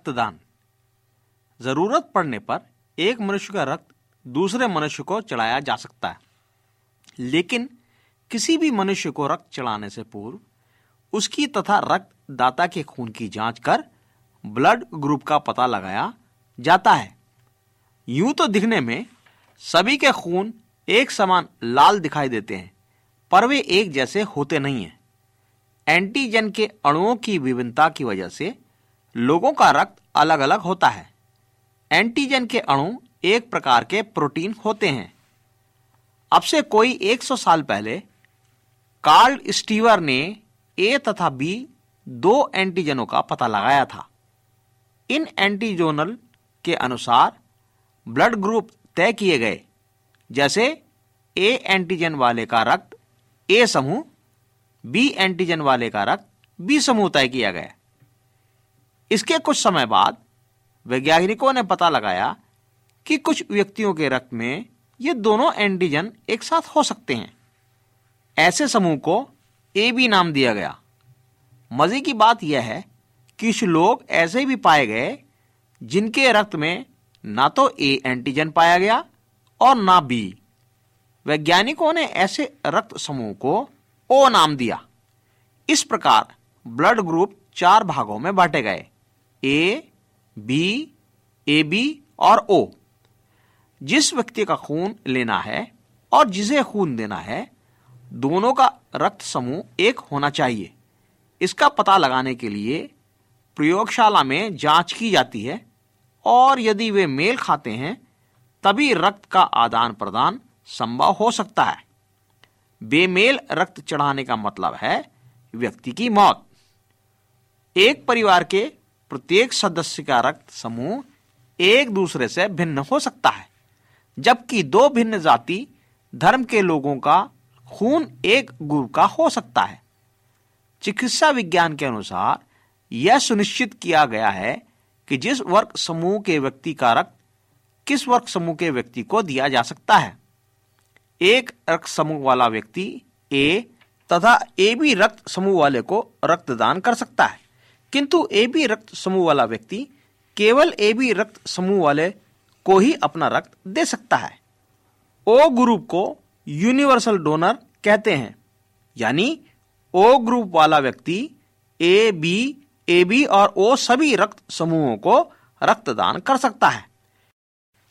रक्तदान। ज़रूरत पड़ने पर एक मनुष्य का रक्त दूसरे मनुष्य को चढ़ाया जा सकता है। लेकिन किसी भी मनुष्य को रक्त चढ़ाने से पूर्व उसकी तथा रक्त दाता के खून की जाँच कर ब्लड ग्रुप का पता लगाया जाता है। यूँ तो दिखने में सभी के खून एक समान लाल दिखाई देते हैं, पर वे एक जैसे होते नहीं हैं। एंटीजन के अणुओं की विभिन्नता की वजह से लोगों का रक्त अलग अलग होता है। एंटीजन के अणु एक प्रकार के प्रोटीन होते हैं। अब से कोई 100 साल पहले, कार्ल स्टीवर ने ए तथा बी दो एंटीजनों का पता लगाया था। इन एंटीजोनल के अनुसार ब्लड ग्रुप तय किए गए, जैसे ए एंटीजन वाले का रक्त ए समूह, बी एंटीजन वाले का रक्त बी समूह तय किया गया। इसके कुछ समय बाद वैज्ञानिकों ने पता लगाया कि कुछ व्यक्तियों के रक्त में ये दोनों एंटीजन एक साथ हो सकते हैं। ऐसे समूह को ए बी नाम दिया गया। मज़े की बात यह है कि कुछ लोग ऐसे भी पाए गए जिनके रक्त में ना तो ए एंटीजन पाया गया और ना बी वैज्ञानिकों ने ऐसे रक्त समूह को ओ नाम दिया। इस प्रकार ब्लड ग्रुप चार भागों में बांटे गए। ए बी ए बी और ओ जिस व्यक्ति का खून लेना है और जिसे खून देना है, दोनों का रक्त समूह एक होना चाहिए। इसका पता लगाने के लिए प्रयोगशाला में जाँच की जाती है और यदि वे मेल खाते हैं, तभी रक्त का आदान प्रदान संभव हो सकता है। बेमेल रक्त चढ़ाने का मतलब है व्यक्ति की मौत। एक परिवार के प्रत्येक सदस्य का रक्त समूह एक दूसरे से भिन्न हो सकता है, जबकि दो भिन्न जाति धर्म के लोगों का खून एक ग्रुप का हो सकता है। चिकित्सा विज्ञान के अनुसार यह सुनिश्चित किया गया है कि जिस वर्ग समूह के व्यक्ति का रक्त किस वर्ग समूह के व्यक्ति को दिया जा सकता है। एक रक्त समूह वाला व्यक्ति ए तथा ए बी रक्त समूह वाले को रक्तदान कर सकता है। किंतु ए बी रक्त समूह वाला व्यक्ति केवल ए बी रक्त समूह वाले को ही अपना रक्त दे सकता है। ओ ग्रुप को यूनिवर्सल डोनर कहते हैं। यानी ओ ग्रुप वाला व्यक्ति ए बी ए बी और ओ सभी रक्त समूहों को रक्तदान कर सकता है।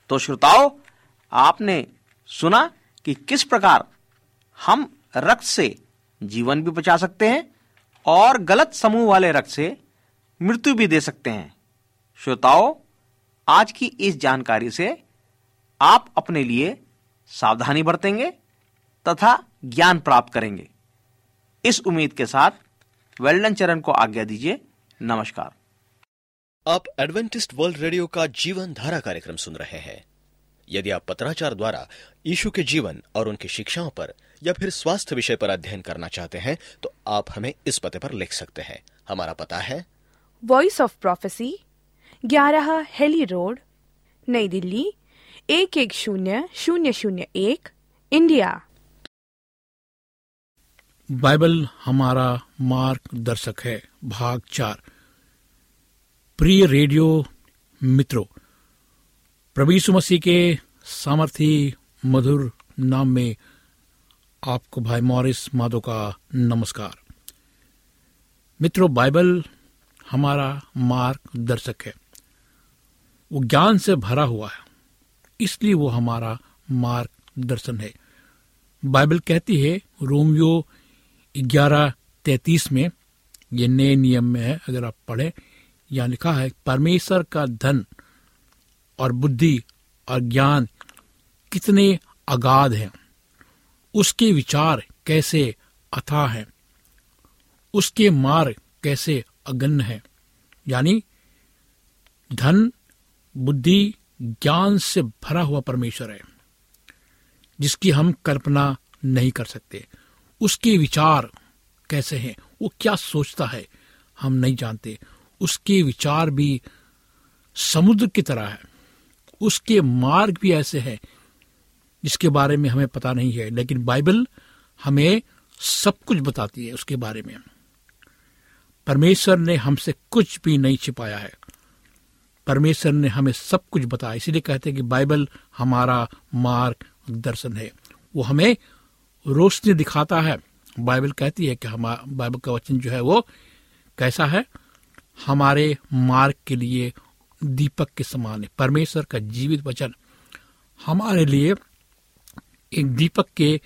तो श्रोताओ, आपने सुना कि किस प्रकार हम रक्त से जीवन भी बचा सकते हैं और गलत समूह वाले रक्त से मृत्यु भी दे सकते हैं। श्रोताओं, आज की इस जानकारी से आप अपने लिए सावधानी बरतेंगे तथा ज्ञान प्राप्त करेंगे। इस उम्मीद के साथ वेल्डन चरण को आज्ञा दीजिए। नमस्कार। आप एडवेंटिस्ट वर्ल्ड रेडियो का जीवन धारा कार्यक्रम सुन रहे हैं। यदि आप पत्राचार द्वारा यीशु के जीवन और उनकी शिक्षाओं पर या फिर स्वास्थ्य विषय पर अध्ययन करना चाहते हैं तो आप हमें इस पते पर लिख सकते हैं। हमारा पता है वॉइस ऑफ़ प्रोफेसी ग्यारह हेली रोड, नई दिल्ली, एक एक शून्य शून्य शून्य एक, इंडिया। बाइबल हमारा मार्गदर्शक है, भाग चार। प्रिय रेडियो मित्रों यीशु मसीह के सामर्थी मधुर नाम में आपको भाई मॉरिस माधो का नमस्कार। मित्रों, बाइबल हमारा मार्गदर्शक है। वो ज्ञान से भरा हुआ है। इसलिए वो हमारा मार्गदर्शन है। बाइबल कहती है, रोमियो ग्यारह तैतीस में, ये नए नियम में है, अगर आप पढ़े, यहाँ लिखा है, परमेश्वर का धन और बुद्धि और ज्ञान कितने अगाध हैं। उसके विचार कैसे अथाह हैं। उसके मार्ग कैसे अगण्य है। यानी धन, बुद्धि, ज्ञान से भरा हुआ परमेश्वर है, जिसकी हम कल्पना नहीं कर सकते। उसके विचार कैसे हैं? वो क्या सोचता है, हम नहीं जानते। उसके विचार भी समुद्र की तरह है। उसके मार्ग भी ऐसे हैं, जिसके बारे में हमें पता नहीं है, लेकिन बाइबल हमें सब कुछ बताती है उसके बारे में। परमेश्वर ने हमसे कुछ भी नहीं छिपाया है। परमेश्वर ने हमें सब कुछ बताया। इसीलिए कहते हैं कि बाइबल हमारा मार्ग दर्शन है। वो हमें रोशनी दिखाता है। बाइबल कहती है कि हम, बाइबल का वचन जो है वो कैसा है? हमारे मार्ग के लिए दीपक के समान है। परमेश्वर का जीवित वचन हमारे लिए एक दीपक के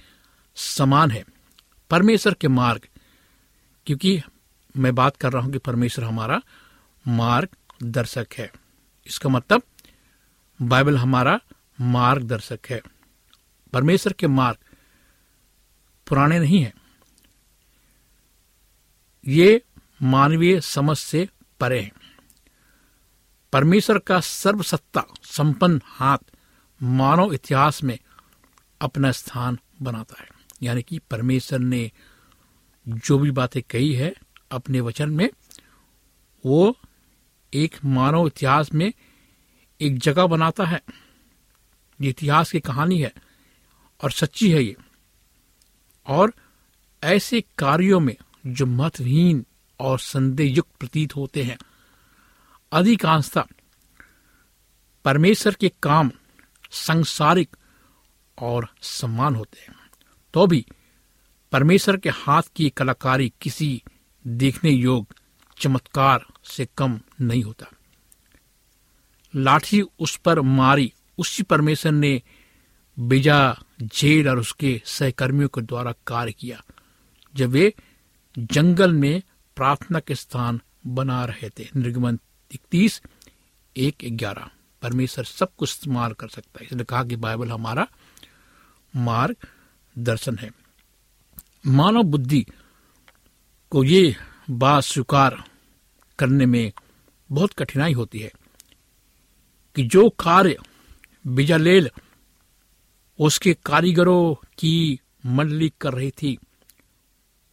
समान है। परमेश्वर के मार्ग, क्योंकि मैं बात कर रहा हूँ कि परमेश्वर हमारा मार्गदर्शक है। इसका मतलब बाइबल हमारा मार्गदर्शक है। परमेश्वर के मार्ग पुराने नहीं है। ये मानवीय समझ से परे हैं। परमेश्वर का सर्वसत्ता, संपन्न हाथ मानव इतिहास में अपना स्थान बनाता है। यानी कि परमेश्वर ने जो भी बातें कही है अपने वचन में, वो एक मानव इतिहास में एक जगह बनाता है। ये इतिहास की कहानी है और सच्ची है ये। और ऐसे कार्यों में जो महत्वहीन और संदेह युक्त प्रतीत होते हैं, अधिकांशता परमेश्वर के काम संसारिक और सम्मान होते हैं। तो भी परमेश्वर के हाथ की कलाकारी किसी देखने योग चमत्कार से कम नहीं होता। लाठी उस पर मारी, उसी परमेश्वर ने बिजा, जेल और उसके सहकर्मियों के द्वारा कार्य किया, जब वे जंगल में प्रार्थना के स्थान बना रहे थे। निर्गमन इकतीस, एक ग्यारह। परमेश्वर सब कुछ इस्तेमाल कर सकता है। इसलिए कहा कि बाइबल हमारा मार्ग दर्शन है। मानव बुद्धि को ये बात स्वीकार करने में बहुत कठिनाई होती है कि जो कार्य बिजालेल उसके कारीगरों की मंडली कर रही थी,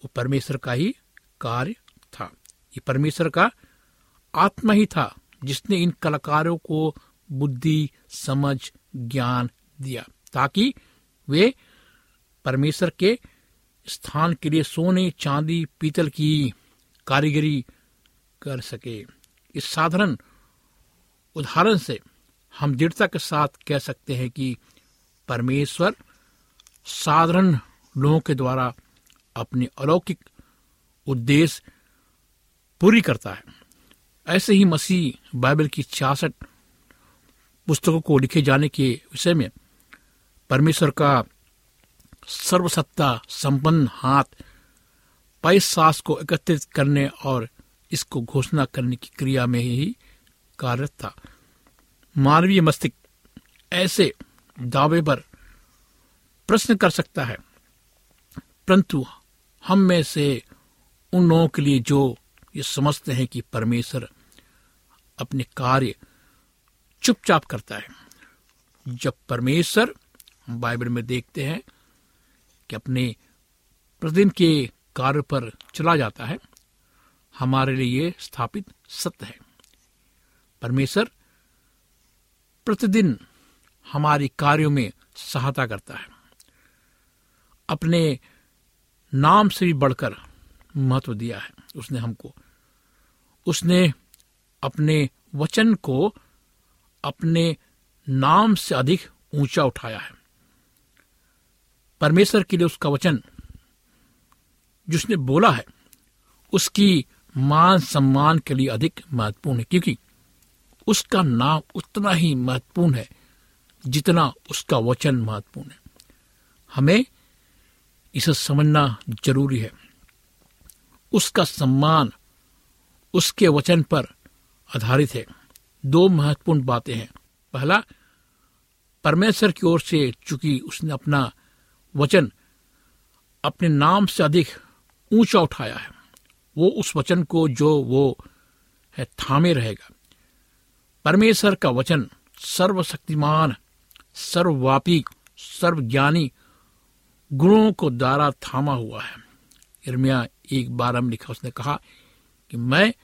वो परमेश्वर का ही कार्य था। ये परमेश्वर का आत्मा ही था जिसने इन कलाकारों को बुद्धि, समझ, ज्ञान दिया, ताकि वे परमेश्वर के स्थान के लिए सोने, चांदी, पीतल की कारीगरी कर सके। इस साधारण उदाहरण से हम दृढ़ता के साथ कह सकते हैं कि परमेश्वर साधारण लोगों के द्वारा अपने अलौकिक उद्देश्य पूरी करता है। ऐसे ही मसीह बाइबल की छियासठ पुस्तकों को लिखे जाने के विषय में परमेश्वर का सर्वसत्ता, संपन्न हाथ पैसास को एकत्रित करने और इसको घोषणा करने की क्रिया में ही कार्यरत था। मानवीय मस्तिष्क ऐसे दावे पर प्रश्न कर सकता है, परंतु हम में से उन लोगों के लिए जो ये समझते हैं कि परमेश्वर अपने कार्य चुपचाप करता है। जब परमेश्वर बाइबल में देखते हैं कि अपने प्रतिदिन के कार्य पर चला जाता है। हमारे लिए स्थापित सत्य है। परमेश्वर प्रतिदिन हमारे कार्यों में सहायता करता है। अपने नाम से भी बढ़कर महत्व दिया है उसने हमको। उसने अपने वचन को अपने नाम से अधिक ऊँचा उठाया है। परमेश्वर के लिए उसका वचन जिसने बोला है, उसकी मान सम्मान के लिए अधिक महत्वपूर्ण है, क्योंकि उसका नाम उतना ही महत्वपूर्ण है जितना उसका वचन महत्वपूर्ण है। हमें इसे समझना ज़रूरी है। उसका सम्मान उसके वचन पर आधारित है। दो महत्वपूर्ण बातें हैं। पहला, परमेश्वर की ओर से चूँकि उसने अपना वचन अपने नाम से अधिक ऊँचा उठाया है। वो उस वचन को जो वो है, थामे रहेगा। परमेश्वर का वचन सर्वशक्तिमान, सर्वव्यापी, सर्वज्ञानी गुणों को द्वारा थामा हुआ है। इर्मिया एक बार में लिखा, उसने कहा कि मैं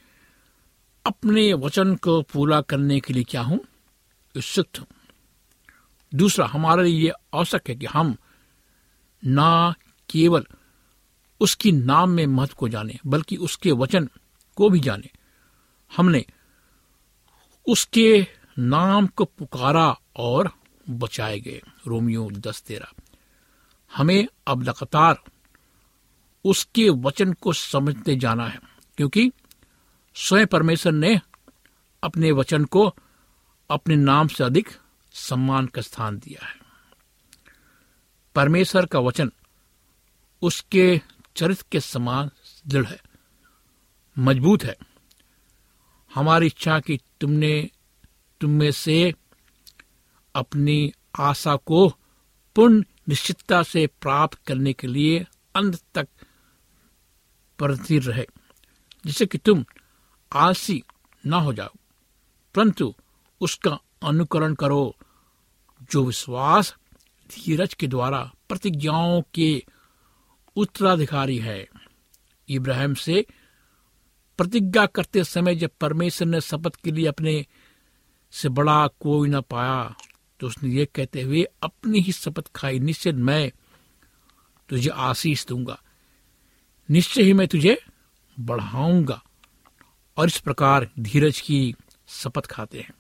अपने वचन को पूरा करने के लिए क्या हूँ? उत्सुक हूँ। दूसरा, हमारे लिए आवश्यक है कि हम ना केवल उसकी नाम में महत्व को जाने, बल्कि उसके वचन को भी जाने। हमने उसके नाम को पुकारा और बचाए गए। रोमियो दस तेरा हमें अब लगातार उसके वचन को समझते जाना है, क्योंकि स्वयं परमेश्वर ने अपने वचन को अपने नाम से अधिक सम्मान का स्थान दिया है। परमेश्वर का वचन उसके चरित्र के समान दृढ़ है, मज़बूत है। हमारी इच्छा कि तुमने, तुम में से अपनी आशा को पूर्ण निश्चितता से प्राप्त करने के लिए अंत तक प्रति रहे, जिससे कि तुम आलसी ना हो जाओ। परंतु उसका अनुकरण करो, जो विश्वास धीरज के द्वारा प्रतिज्ञाओं के उत्तराधिकारी है। इब्राहिम से प्रतिज्ञा करते समय जब परमेश्वर ने शपथ के लिए अपने से बड़ा कोई न पाया तो उसने ये कहते हुए, अपनी ही शपथ खाई, निश्चित मैं तुझे आशीष दूँगा। निश्चय ही मैं तुझे बढ़ाऊँगा। और इस प्रकार धीरज की शपथ खाते हैं।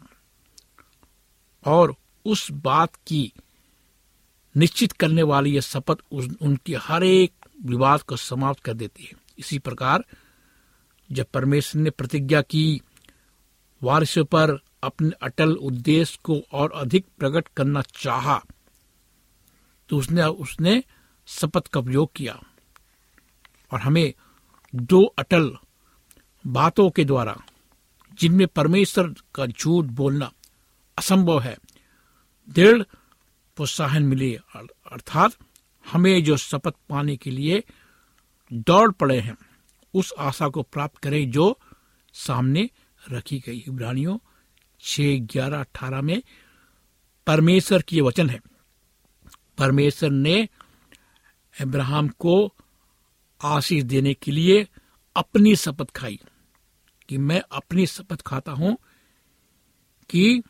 और उस बात की निश्चित करने वाली यह शपथ उनके हर एक विवाद को समाप्त कर देती है। इसी प्रकार, जब परमेश्वर ने प्रतिज्ञा की, वारिसों पर अपने अटल उद्देश्य को और अधिक प्रकट करना चाहा तो उसने उसने शपथ का उपयोग किया। और हमें दो अटल बातों के द्वारा, जिनमें परमेश्वर का झूठ बोलना असंभव है, दृढ़ प्रोत्साहन मिले। अर्थात हमें जो शपथ पाने के लिए दौड़ पड़े हैं, उस आशा को प्राप्त करें जो सामने रखी गई इब्रानियों छ ग्यारह, अठारह में परमेश्वर की वचन है। परमेश्वर ने अब्राहम को आशीष देने के लिए अपनी शपथ खाई कि मैं अपनी शपथ खाता हूँ कि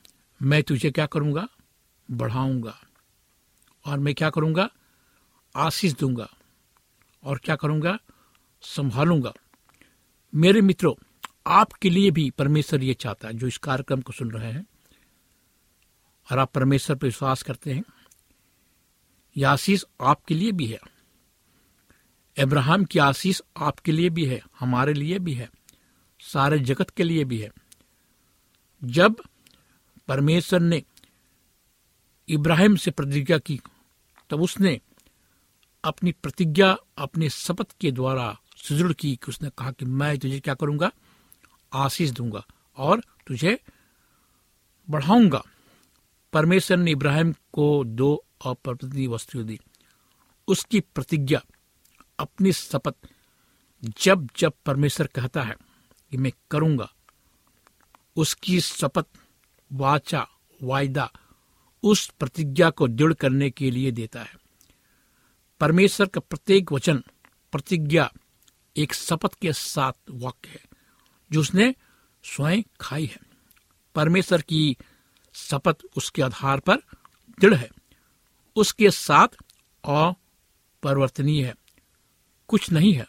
मैं तुझे क्या करूँगा? बढ़ाऊँगा। और मैं क्या करूँगा? आशीष दूँगा। और क्या करूँगा? संभालूँगा। मेरे मित्रों, आपके लिए भी परमेश्वर ये चाहता है, जो इस कार्यक्रम को सुन रहे हैं। और आप परमेश्वर पर विश्वास करते हैं। यह आशीष आपके लिए भी है। अब्राहम की आशीष आपके लिए भी है, हमारे लिए भी है, सारे जगत के लिए भी है। जब परमेश्वर ने इब्राहिम से प्रतिज्ञा की तब उसने अपनी प्रतिज्ञा, अपने शपथ के द्वारा सुदृढ़ की कि उसने कहा कि मैं तुझे क्या करूँगा? आशीष दूँगा और तुझे बढ़ाऊँगा। परमेश्वर ने इब्राहिम को दो अप्रतिनिधि वस्तुएँ दी। उसकी प्रतिज्ञा, अपनी शपथ, जब जब परमेश्वर कहता है कि मैं करूँगा, उसकी शपथ, वाचा, वायदा उस प्रतिज्ञा को दृढ़ करने के लिए देता है। परमेश्वर का प्रत्येक वचन, प्रतिज्ञा एक शपथ के साथ वाक्य है, जो उसने स्वयं खाई है। परमेश्वर की शपथ उसके आधार पर दृढ़ है। उसके साथ अपरिवर्तनीय है। कुछ नहीं है।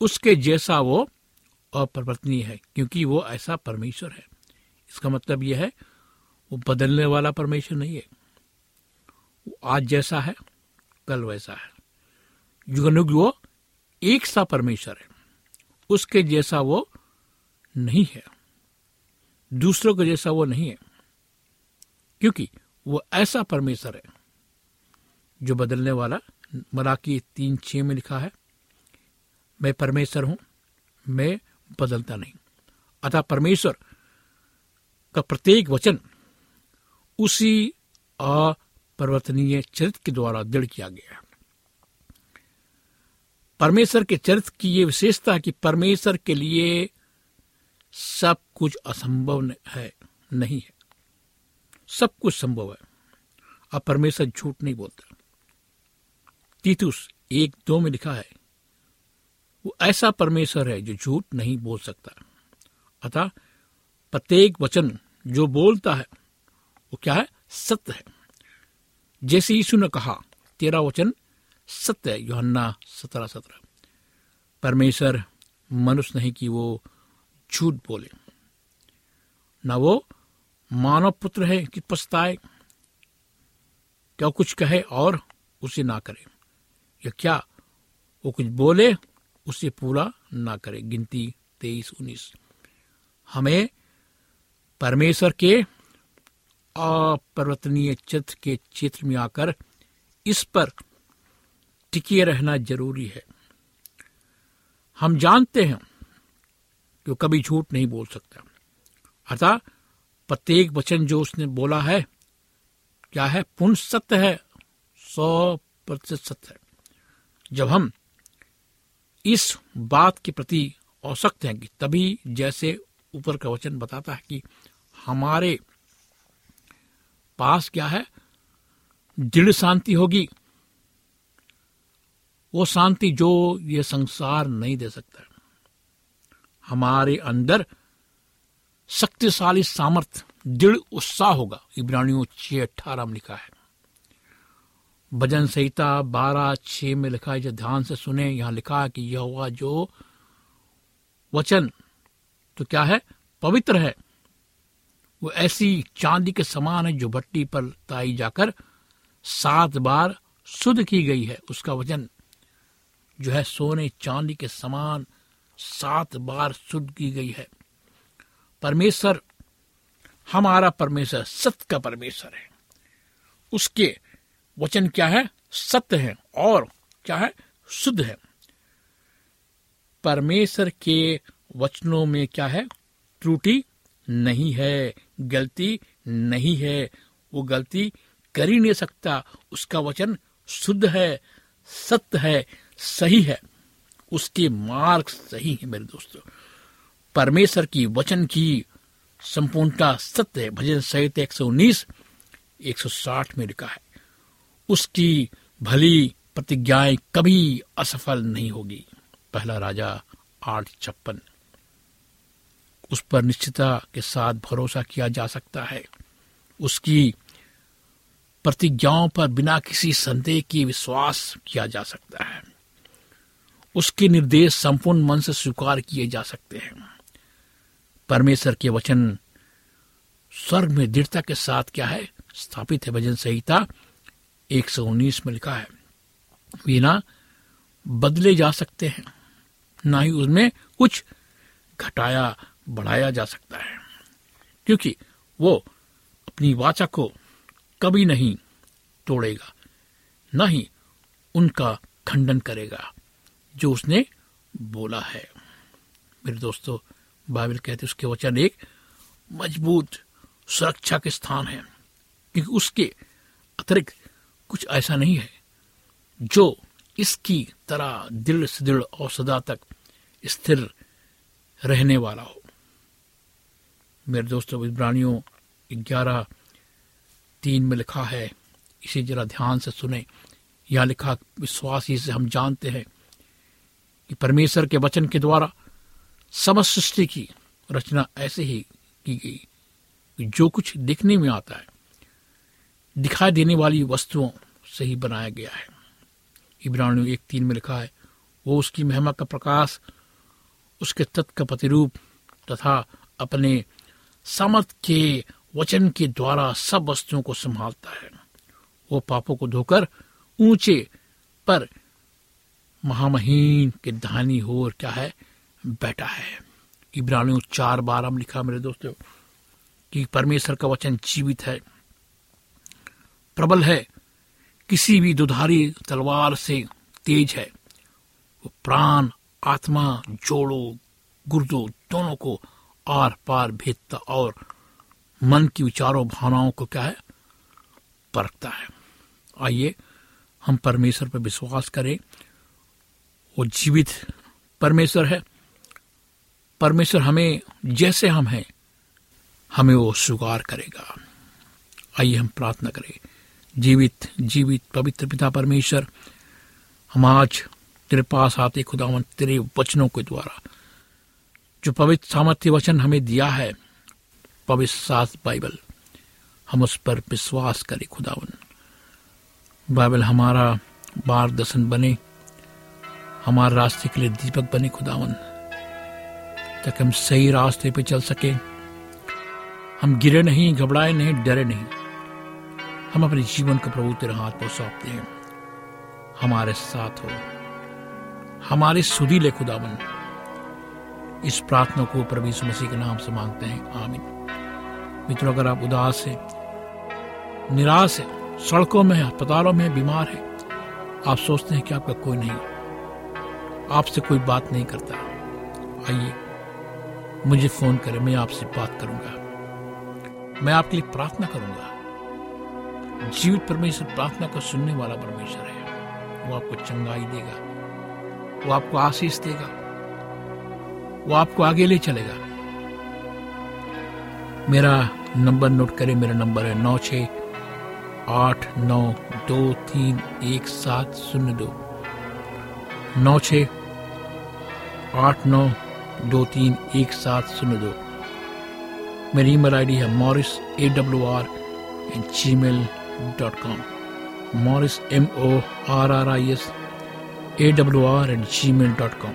उसके जैसा वो अपरिवर्तनीय है, क्योंकि वो ऐसा परमेश्वर है। इसका मतलब यह है वो बदलने वाला परमेश्वर नहीं है। वो आज जैसा है, कल वैसा है। युग वो एक सा परमेश्वर है। उसके जैसा वो नहीं है। दूसरों के जैसा वो नहीं है। क्योंकि वो ऐसा परमेश्वर है, जो बदलने वाला, मराकी तीन छ में लिखा है, मैं परमेश्वर हूँ, मैं बदलता नहीं। अतः परमेश्वर का प्रत्येक वचन उसी अपरिवर्तनीय चरित्र के द्वारा दृढ़ किया गया परमेश्वर के चरित्र की यह विशेषता कि परमेश्वर के लिए सब कुछ असंभव है, नहीं है। सब कुछ संभव है। अब परमेश्वर झूठ नहीं बोलता। तीतुस एक दो में लिखा है, वो ऐसा परमेश्वर है जो झूठ नहीं बोल सकता। अतः प्रत्येक वचन जो बोलता है वो क्या है? सत्य है। जैसे यीशु ने कहा, तेरा वचन सत्य है, योहन्ना सत्रह सत्रह। परमेश्वर मनुष्य नहीं कि वो झूठ बोले। न वो मानव पुत्र है कि पछताए। क्या कुछ कहे और उसे ना करे? या क्या वो कुछ बोले, उसे पूरा ना करे? गिनती तेईस उन्नीस। हमें परमेश्वर के अपरिवर्तनीय चित्र के चित्र में आकर इस पर टिके रहना ज़रूरी है। हम जानते हैं कि वो कभी झूठ नहीं बोल सकता। अतः प्रत्येक वचन जो उसने बोला है, क्या है? पूर्ण सत्य है, सौ प्रतिशत सत्य है। जब हम इस बात के प्रति औसक्त हैं कि तभी जैसे ऊपर का वचन बताता है कि हमारे पास क्या है? दृढ़ शांति होगी। वो शांति जो ये संसार नहीं दे सकता। हमारे अंदर शक्तिशाली सामर्थ, दृढ़ उत्साह होगा। इब्रानियों छह अठारह में लिखा है। भजन संहिता बारह छ में लिखा है, जो ध्यान से सुने। यहाँ लिखा है कि यह हुआ जो वचन तो क्या है? पवित्र है। वो ऐसी चांदी के समान है जो भट्टी पर ताई जाकर सात बार शुद्ध की गई है। उसका वज़न जो है सोने चांदी के समान सात बार शुद्ध की गई है। परमेश्वर, हमारा परमेश्वर सत्य का परमेश्वर है। उसके वचन क्या है? सत्य है और क्या है? शुद्ध है। परमेश्वर के वचनों में क्या है? त्रुटि नहीं है, गलती नहीं है। वो गलती कर ही नहीं सकता। उसका वचन शुद्ध है, सत्य है, सही है। उसके मार्ग सही है मेरे दोस्तों। परमेश्वर की वचन की संपूर्णता सत्य है। भजन सहित एक सौ उन्नीस, एक सौ साठ में लिखा है, उसकी भली प्रतिज्ञाएँ कभी असफल नहीं होगी। पहला राजा आठ छप्पन। उस पर निश्चितता के साथ भरोसा किया जा सकता है। उसकी प्रतिज्ञाओं पर बिना किसी संदेह के विश्वास किया जा सकता है। उसके निर्देश संपूर्ण मन से स्वीकार किए जा सकते हैं। परमेश्वर के वचन स्वर्ग में दृढ़ता के साथ क्या है? स्थापित है। भजन संहिता 119 में लिखा है वे ना बदले जा सकते हैं। ना ही उसमें कुछ घटाया बढ़ाया जा सकता है। क्योंकि वो अपनी वाचा को कभी नहीं तोड़ेगा, न ही उनका खंडन करेगा, जो उसने बोला है। मेरे दोस्तों, बाइबल कहते उसके वचन एक मज़बूत, सुरक्षा के स्थान है, क्योंकि उसके अतिरिक्त कुछ ऐसा नहीं है, जो इसकी तरह दृढ़ सुदृढ़ और सदा तक स्थिर रहने वाला हो। मेरे दोस्तों इब्रानियों ग्यारह तीन में लिखा है, इसे जरा ध्यान से सुने। यह लिखा, विश्वास ही से हम जानते हैं कि परमेश्वर के वचन के द्वारा समस्त सृष्टि की रचना ऐसे ही की गई कि जो कुछ दिखने में आता है, दिखाई देने वाली वस्तुओं से ही बनाया गया है। इब्रानियों एक तीन में लिखा है, वो उसकी महिमा का प्रकाश, उसके तत्व का प्रतिरूप तथा अपने समर्थ के वचन के द्वारा सब वस्तुओं को संभालता है। वो पापों को धोकर ऊँचे पर महामहीन के धानी हो और क्या है? बैठा है। इब्रानियों चार बार हम लिखा मेरे दोस्तों, कि परमेश्वर का वचन जीवित है, प्रबल है, किसी भी दुधारी तलवार से तेज है। वो प्राण, आत्मा, जोड़ो, गुर्दो दोनों को आर पार भेदता और मन की विचारों, भावनाओं को क्या है? परखता है। आइए हम परमेश्वर पर विश्वास करें। वो जीवित परमेश्वर है। परमेश्वर हमें जैसे हम हैं, हमें वो स्वीकार करेगा। आइए हम प्रार्थना करें। जीवित जीवित, पवित्र पिता परमेश्वर, हम आज तेरे पास आते खुदावन तेरे वचनों के द्वारा। जो पवित्र सामर्थ्य वचन हमें दिया है, पवित्र सास बाइबल, हम उस पर विश्वास करें खुदावन। बाइबल हमारा मार्गदर्शन बने, हमारे रास्ते के लिए दीपक बने खुदावन, ताकि हम सही रास्ते पे चल सके। हम गिरे नहीं, घबराए नहीं, डरे नहीं। हम अपने जीवन को प्रभु तेरे हाथ पर सौंपते हैं। हमारे साथ हो। हमारे सुधी ले खुदावन इस प्रार्थना को प्रभु यीशु मसीह के नाम से मांगते हैं। आमीन। मित्रों, अगर आप उदास है, निराश है, सड़कों में अस्पतालों में बीमार है, आप सोचते हैं कि आपका कोई नहीं, आपसे कोई बात नहीं करता। आइए, मुझे फ़ोन करें, मैं आपसे बात करूँगा। मैं आपके लिए प्रार्थना करूँगा। जीवित परमेश्वर प्रार्थना को सुनने वाला परमेश्वर है। वो आपको चंगाई देगा, वो आपको आशीष देगा। वो आपको आगे ले चलेगा। मेरा नंबर नोट करें, मेरा नंबर है नौ छ आठ नौ दो तीन एक सात शून्य दो। नौ छ आठ नौ दो तीन एक सात शून्य दो। मेरी ईमेल आईडी है Morris A W R at gmail dot com. Morris M O R R I S A W R at gmail dot com.